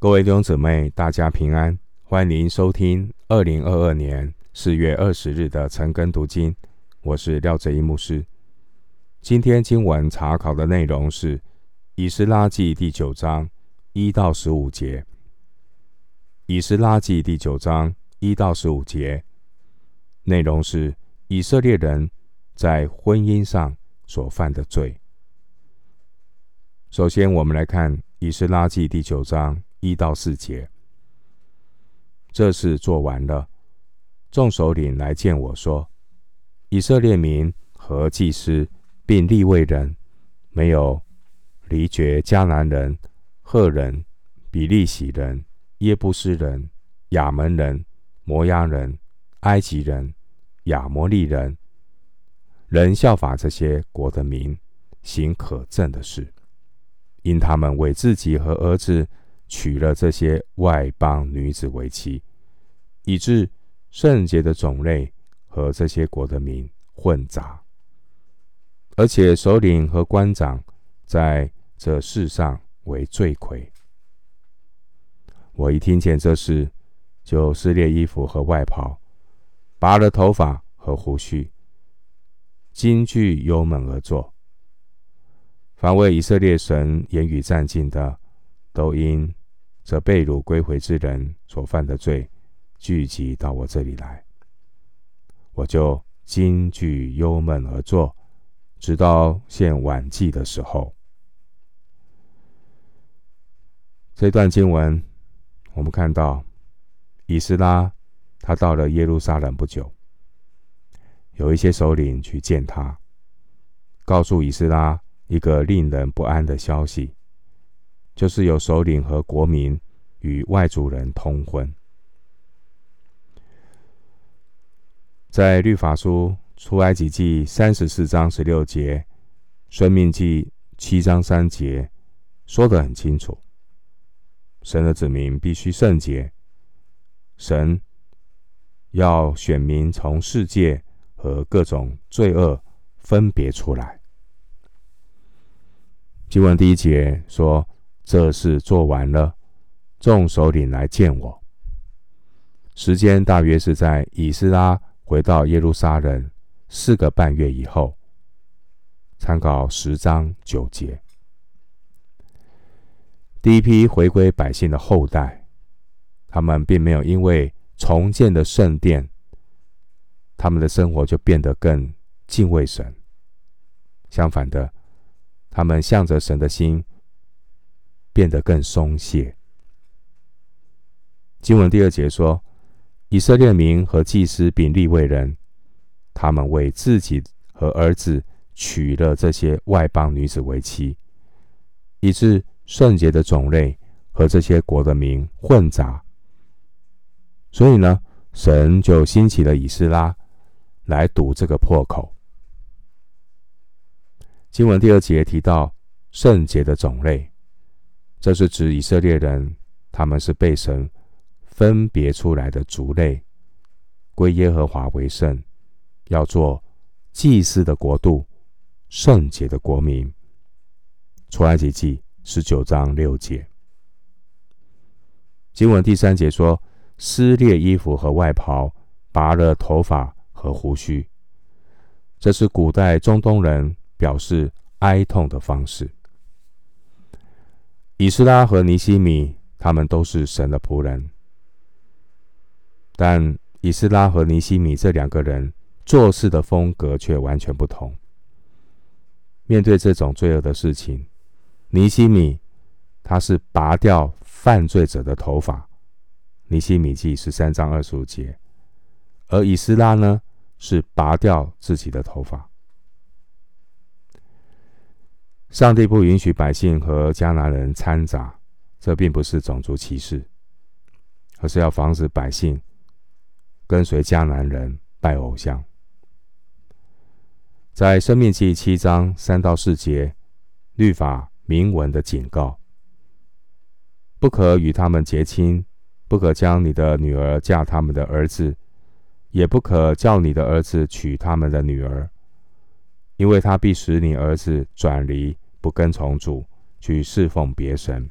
各位弟兄姊妹，大家平安，欢迎收听二零二二年四月二十日的晨更读经。我是廖哲一牧师。今天经文查考的内容是《以斯拉记》第九章一到十五节。《以斯拉记》第九章一到十五节内容是以色列人在婚姻上所犯的罪。首先，我们来看《以斯拉记》第九章。一到四节，这事做完了，众首领来见我说：“以色列民和祭司并立位人，没有离绝迦南人、赫人、比利洗人、耶布斯人、亚门人、摩押人、埃及人、亚摩利人，人效法这些国的民，行可憎的事，因他们为自己和儿子。”娶了这些外邦女子为妻，以致圣洁的种类和这些国的民混杂，而且首领和官长在这世上为罪魁。我一听见这事，就撕裂衣服和外袍，拔了头发和胡须，惊惧忧闷而坐。凡为以色列神言语战兢的，都因。这被掳归回之人所犯的罪，聚集到我这里来，我就惊惧忧闷而坐，直到献晚祭的时候。这段经文，我们看到以斯拉他到了耶路撒冷不久，有一些首领去见他，告诉以斯拉一个令人不安的消息。就是有首领和国民与外族人通婚，在律法书出埃及记三十四章十六节，申命记七章三节说得很清楚：神的子民必须圣洁，神要选民从世界和各种罪恶分别出来。经文第一节说。这事做完了，众首领来见我。时间大约是在以斯拉回到耶路撒冷四个半月以后。参考十章九节。第一批回归百姓的后代，他们并没有因为重建的圣殿，他们的生活就变得更敬畏神。相反的，他们向着神的心。变得更松懈。经文第二节说：“以色列民和祭司并利未人，他们为自己和儿子娶了这些外邦女子为妻，以致圣洁的种类和这些国的民混杂。所以呢，神就兴起了以斯拉来堵这个破口。”经文第二节提到圣洁的种类。这是指以色列人，他们是被神分别出来的族类，归耶和华为圣，要做祭司的国度，圣洁的国民。出埃及记十九章六节，经文第三节说：撕裂衣服和外袍，拔了头发和胡须。这是古代中东人表示哀痛的方式。以斯拉和尼西米，他们都是神的仆人，但以斯拉和尼西米这两个人做事的风格却完全不同。面对这种罪恶的事情，尼西米他是拔掉犯罪者的头发，尼西米记十三章二十五节，而以斯拉呢，是拔掉自己的头发。上帝不允许百姓和迦南人掺杂，这并不是种族歧视，而是要防止百姓跟随迦南人拜偶像。在申命记七章三到四节，律法明文的警告：不可与他们结亲，不可将你的女儿嫁他们的儿子，也不可叫你的儿子娶他们的女儿。因为他必使你儿子转离，不跟从主，去侍奉别神，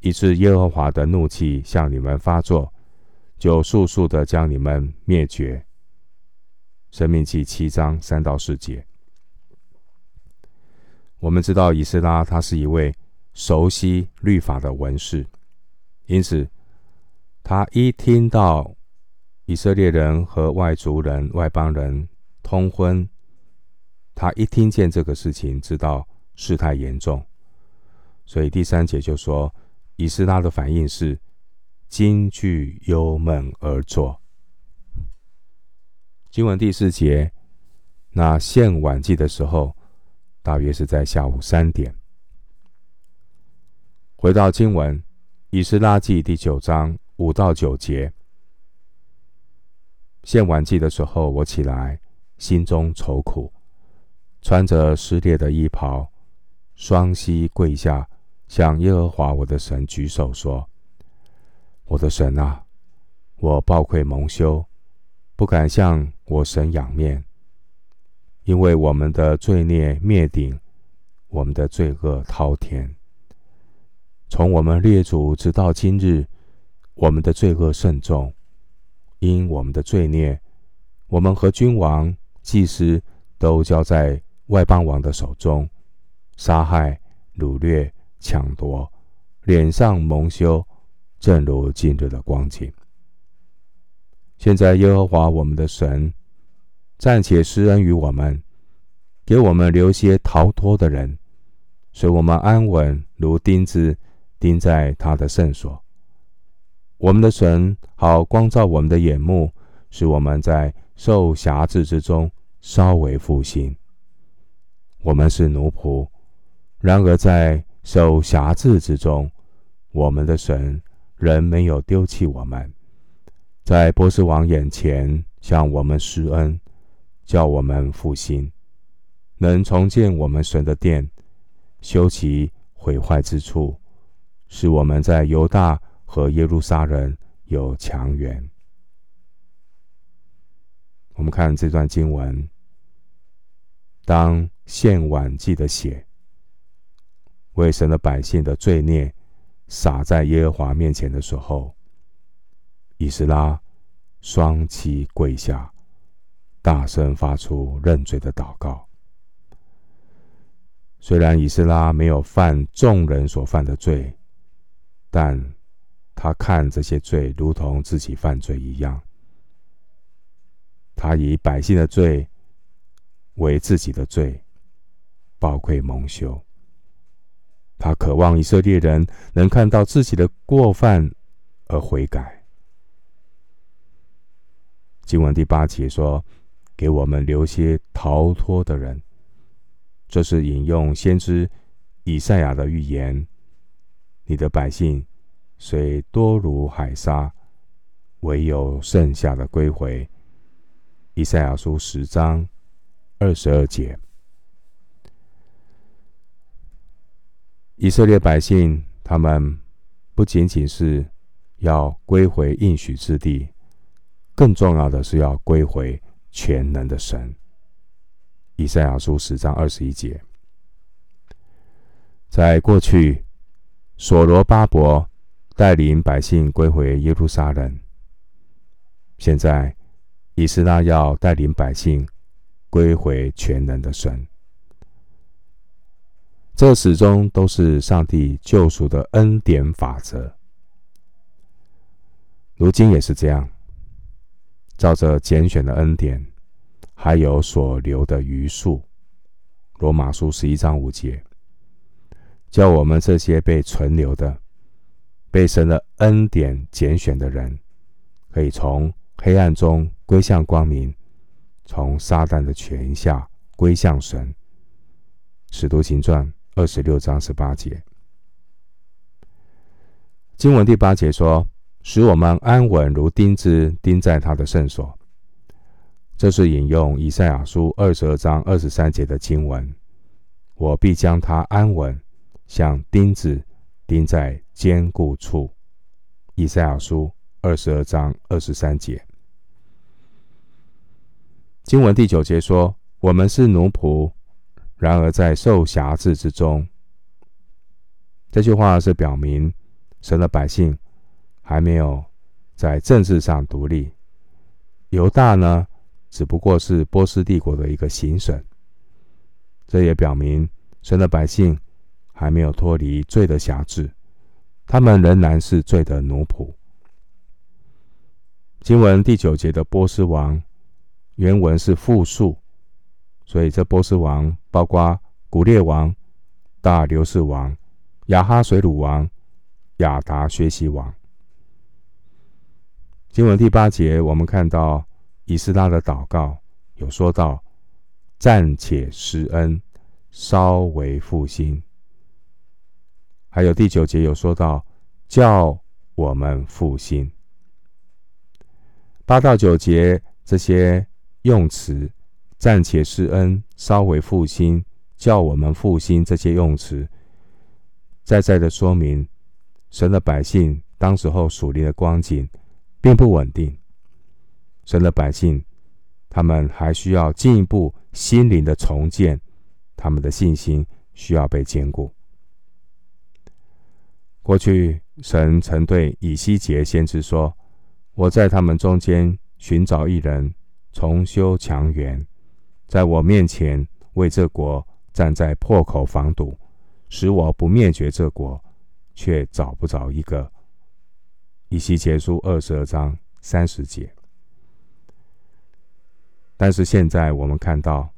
以致耶和华的怒气向你们发作，就速速的将你们灭绝。申命记七章三到四节。我们知道以斯拉他是一位熟悉律法的文士，因此他一听到以色列人和外族人、外邦人通婚，他一听见这个事情，知道事态严重，所以第三节就说，以斯拉的反应是惊惧忧闷而坐。经文第四节，那献晚祭的时候，大约是在下午三点。回到经文，以斯拉记第九章五到九节。献晚祭的时候，我起来，心中愁苦，穿着撕裂的衣袍，双膝跪下，向耶和华我的神举手说：“我的神啊，我抱愧蒙羞，不敢向我神仰面，因为我们的罪孽灭顶，我们的罪恶滔天。从我们列祖直到今日，我们的罪恶甚重。”因我们的罪孽，我们和君王、祭司都交在外邦王的手中，杀害、掳掠、抢夺，脸上蒙羞，正如今日的光景。现在耶和华我们的神暂且施恩于我们，给我们留些逃脱的人，使我们安稳如钉子钉在他的圣所。我们的神好光照我们的眼目，使我们在受辖制之中稍微复兴。我们是奴仆，然而在受辖制之中，我们的神仍没有丢弃我们，在波斯王眼前向我们施恩，叫我们复兴，能重建我们神的殿，修其毁坏之处，使我们在犹大。和耶路撒冷有强援。我们看这段经文，当献晚祭的血为神的百姓的罪孽洒在耶和华面前的时候，以斯拉双膝跪下，大声发出认罪的祷告。虽然以斯拉没有犯众人所犯的罪，但他看这些罪如同自己犯罪一样，他以百姓的罪为自己的罪，抱愧蒙羞。他渴望以色列人能看到自己的过犯而悔改。经文第八节说：“给我们留些逃脱的人。”这是引用先知以赛亚的预言：“你的百姓。”虽多如海沙，唯有剩下的归回。以赛亚书十章二十二节。以色列百姓，他们不仅仅是要归回应许之地，更重要的是要归回全能的神。以赛亚书十章二十一节。在过去，所罗巴伯。带领百姓归回耶路撒冷。现在，以斯拉要带领百姓归回全能的神。这始终都是上帝救赎的恩典法则。如今也是这样，照着拣选的恩典，还有所留的余数。罗马书十一章五节，叫我们这些被存留的。被神的恩典拣选的人，可以从黑暗中归向光明，从撒旦的权下归向神。使徒行传二十六章十八节，经文第八节说：“使我们安稳如钉子钉在他的圣所。”这是引用以赛亚书二十二章二十三节的经文：“我必将他安稳，像钉子。”钉在坚固处，以赛亚书二十二章二十三节。经文第九节说：“我们是奴仆，然而在受辖制之中。”这句话是表明神的百姓还没有在政治上独立。犹大呢，只不过是波斯帝国的一个行省。这也表明神的百姓还没有脱离罪的辖制，他们仍然是罪的奴仆。经文第九节的波斯王，原文是复数，所以这波斯王包括古列王、大流士王、亚哈水鲁王、亚达薛西王。经文第八节，我们看到以斯拉的祷告，有说到暂且施恩，稍微复兴。还有第九节有说到叫我们复兴。八到九节这些用词，暂且施恩，稍微复兴，叫我们复兴这些用词，再再的说明神的百姓当时候属灵的光景并不稳定。神的百姓，他们还需要进一步心灵的重建，他们的信心需要被坚固。过去神曾对以西结先知说。我在他们中间寻找一人，重修墙垣，在我面前为这国站在破口防堵，使我不灭绝这国，却找不着一个。以西结书二十二章三十节。但是现在我们看到，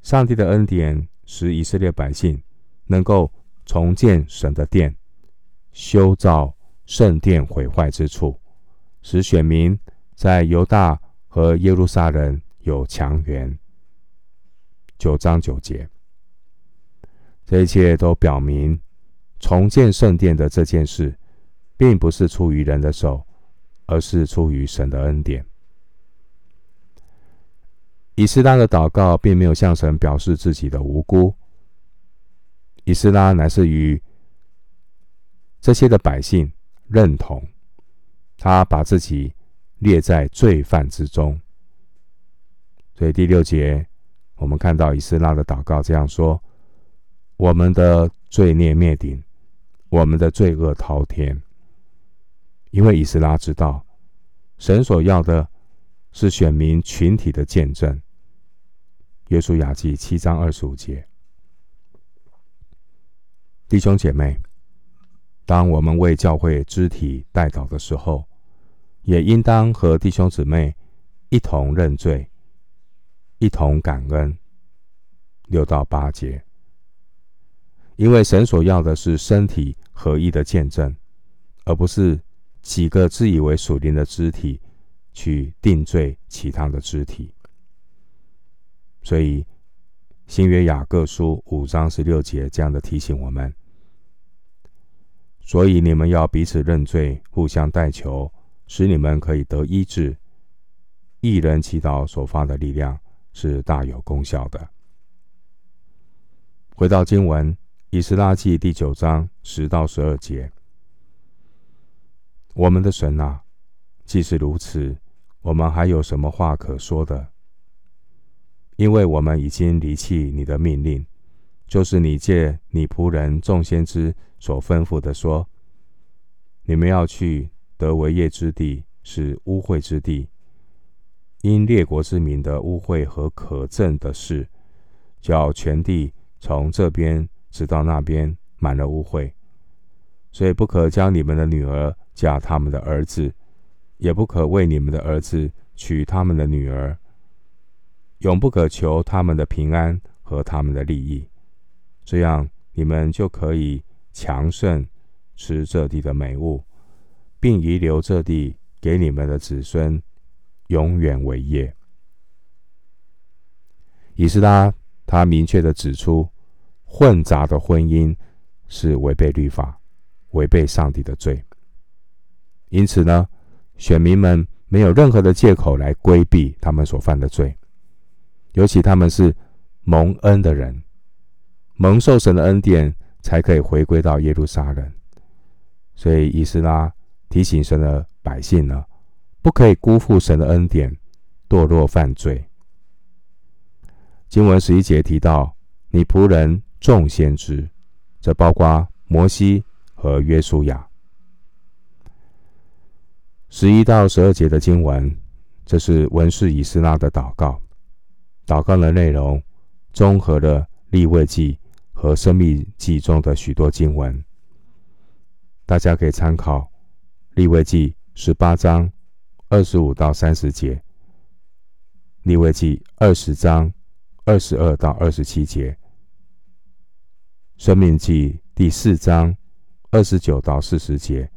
上帝的恩典使以色列百姓能够重建神的殿，修造圣殿毁坏之处。使选民在犹大和耶路撒冷有强援。九章九节，这一切都表明重建圣殿的这件事，并不是出于人的手，而是出于神的恩典。以斯拉的祷告并没有向神表示自己的无辜，以斯拉乃是与这些的百姓认同。他把自己列在罪犯之中，所以第六节我们看到以斯拉的祷告这样说：“我们的罪孽灭顶，我们的罪恶滔天。”因为以斯拉知道，神所要的是选民群体的见证。约书亚记七章二十五节，弟兄姐妹。当我们为教会肢体代祷的时候，也应当和弟兄姊妹一同认罪，一同感恩。六到八节，因为神所要的是身体合一的见证，而不是几个自以为属灵的肢体去定罪其他的肢体。所以新约雅各书五章十六节这样的提醒我们。所以你们要彼此认罪，互相代求，使你们可以得医治。一人祈祷所发的力量是大有功效的。回到经文，《以斯拉记》第九章十到十二节，我们的神啊，既是如此，我们还有什么话可说的？因为我们已经离弃你的命令。就是你借你仆人众先知所吩咐的说：“你们要去得为业之地，是污秽之地，因列国之民的污秽和可憎的事，叫全地从这边直到那边满了污秽。所以不可将你们的女儿嫁他们的儿子，也不可为你们的儿子娶他们的女儿，永不可求他们的平安和他们的利益。”这样，你们就可以强盛，吃这地的美物，并遗留这地给你们的子孙，永远为业。以斯拉他明确地指出，混杂的婚姻是违背律法、违背上帝的罪。因此呢，选民们没有任何的借口来规避他们所犯的罪，尤其他们是蒙恩的人。蒙受神的恩典，才可以回归到耶路撒冷。所以，以斯拉提醒神的百姓呢，不可以辜负神的恩典，堕落犯罪。经文十一节提到，你仆人众先知，这包括摩西和约书亚。十一到十二节的经文，这是文士以斯拉的祷告。祷告的内容综合了立位记和申命记中的许多经文，大家可以参考立位记十八章二十五到三十节，利未记二十章二十二到二十七节，申命记第四章二十九到四十节。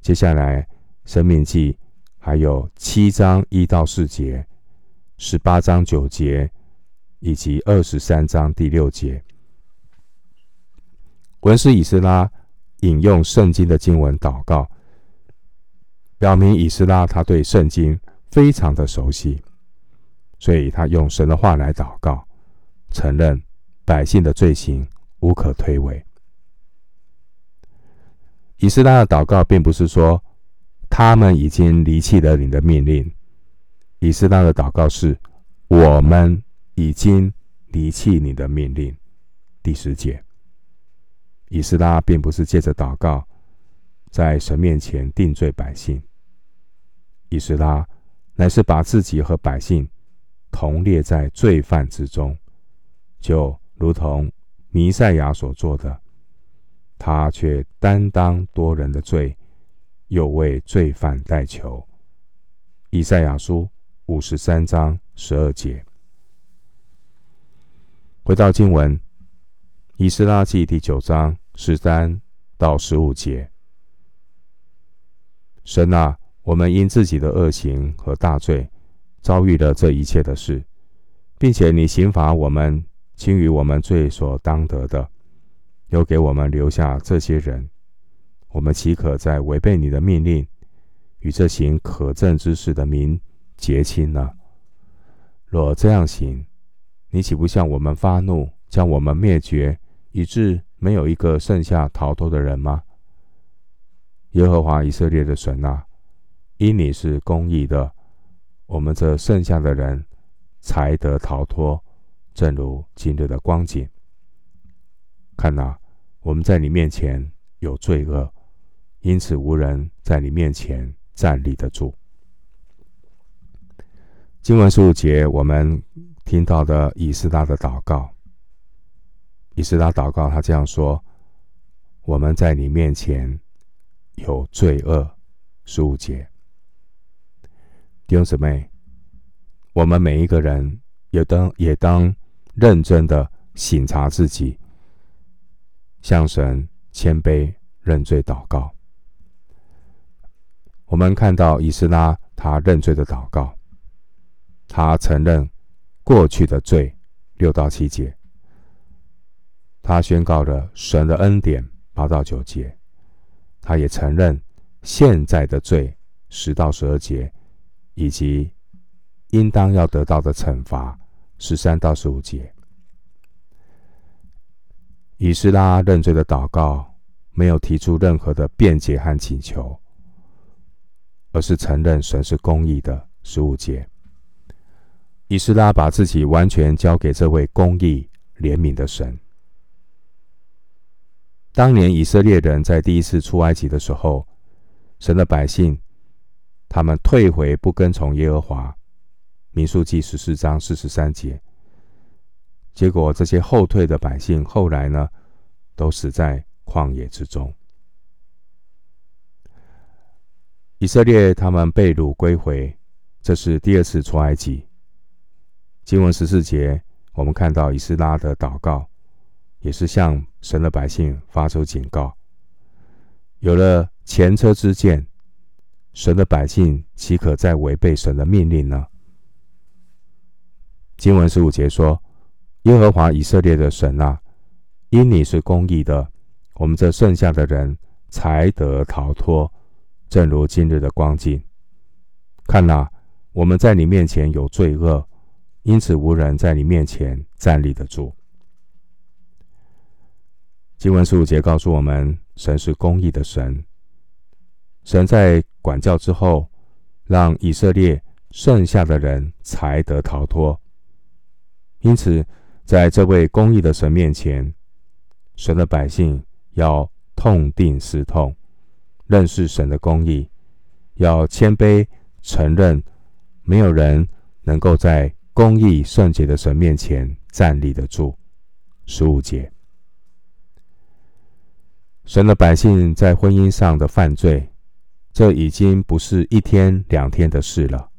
接下来。申命记还有七章一到四节，十八章九节，以及二十三章第六节。文士以斯拉引用圣经的经文祷告，表明以斯拉他对圣经非常的熟悉，所以他用神的话来祷告，承认百姓的罪行无可推诿。以斯拉的祷告并不是说。他们已经离弃了你的命令。以斯拉的祷告是：我们已经离弃你的命令。第十节，以斯拉并不是借着祷告在神面前定罪百姓。以斯拉乃是把自己和百姓同列在罪犯之中，就如同弥赛亚所做的，他却担当多人的罪。又为罪犯代求。以赛亚书五十三章十二节。回到经文，以斯拉记第九章十三到十五节。神啊，我们因自己的恶行和大罪，遭遇了这一切的事，并且你刑罚我们，轻于我们罪所当得的，又给我们留下这些人。我们岂可再违背你的命令，与这行可憎之事的民结亲呢？若这样行，你岂不向我们发怒，将我们灭绝，以致没有一个剩下逃脱的人吗？耶和华以色列的神啊，因你是公义的，我们这剩下的人才得逃脱，正如今日的光景。看哪，我们在你面前有罪恶。因此，无人在你面前站立得住。经文十五节，我们听到的以斯拉的祷告。以斯拉祷告，他这样说：“我们在你面前有罪恶。”十五节，弟兄姊妹，我们每一个人也当也当认真的省察自己，向神谦卑认罪祷告。我们看到以斯拉他认罪的祷告，他承认过去的罪，六到七节；他宣告了神的恩典，八到九节；他也承认现在的罪，十到十二节，以及应当要得到的惩罚，十三到十五节。以斯拉认罪的祷告没有提出任何的辩解和请求。而是承认神是公义的。十五节，以斯拉把自己完全交给这位公义怜悯的神。当年以色列人在第一次出埃及的时候，神的百姓他们退回不跟从耶和华，民数记十四章四十三节。结果这些后退的百姓后来呢，都死在旷野之中。以色列他们被掳归回，这是第二次出埃及。经文十四节，我们看到以斯拉的祷告，也是向神的百姓发出警告。有了前车之鉴，神的百姓岂可再违背神的命令呢？经文十五节说：“耶和华以色列的神啊，因你是公义的，我们这剩下的人才得逃脱。”正如今日的光景，看哪，我们在你面前有罪恶，因此无人在你面前站立得住。经文十五节告诉我们，神是公义的神。神在管教之后，让以色列剩下的人才得逃脱。因此，在这位公义的神面前，神的百姓要痛定思痛，认识神的公义，要谦卑承认，没有人能够在公义圣洁的神面前站立得住。十五节，神的百姓在婚姻上的犯罪，这已经不是一天两天的事了。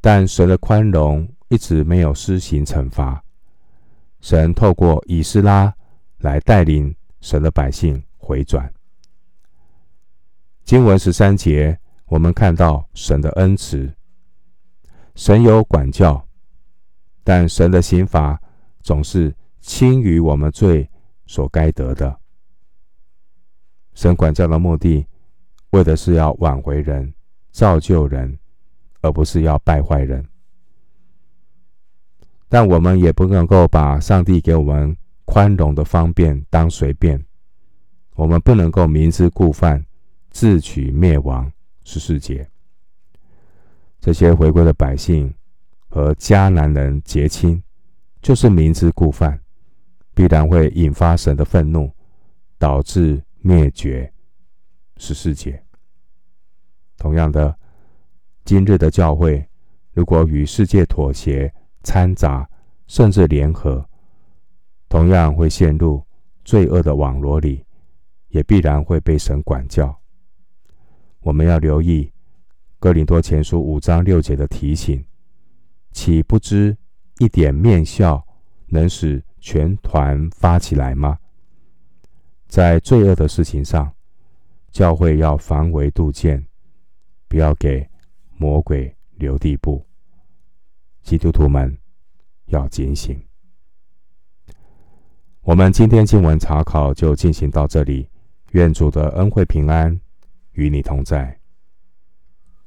但神的宽容一直没有施行惩罚。神透过以斯拉来带领神的百姓回转。经文十三节，我们看到神的恩慈。神有管教，但神的刑罚总是轻于我们罪所该得的。神管教的目的，为的是要挽回人、造就人，而不是要败坏人。但我们也不能够把上帝给我们宽容的方便当随便。我们不能够明知故犯，自取灭亡。十四节，这些回归的百姓和迦南人结亲，就是明知故犯，必然会引发神的愤怒，导致灭绝。十四节，同样的，今日的教会如果与世界妥协，掺杂，甚至联合，同样会陷入罪恶的网罗里，也必然会被神管教。我们要留意哥林多前书五章六节的提醒：岂不知一点面笑能使全团发起来吗？在罪恶的事情上，教会要防微杜渐，不要给魔鬼留地步。基督徒们要警醒。我们今天经文查考就进行到这里，愿主的恩惠平安与你同在。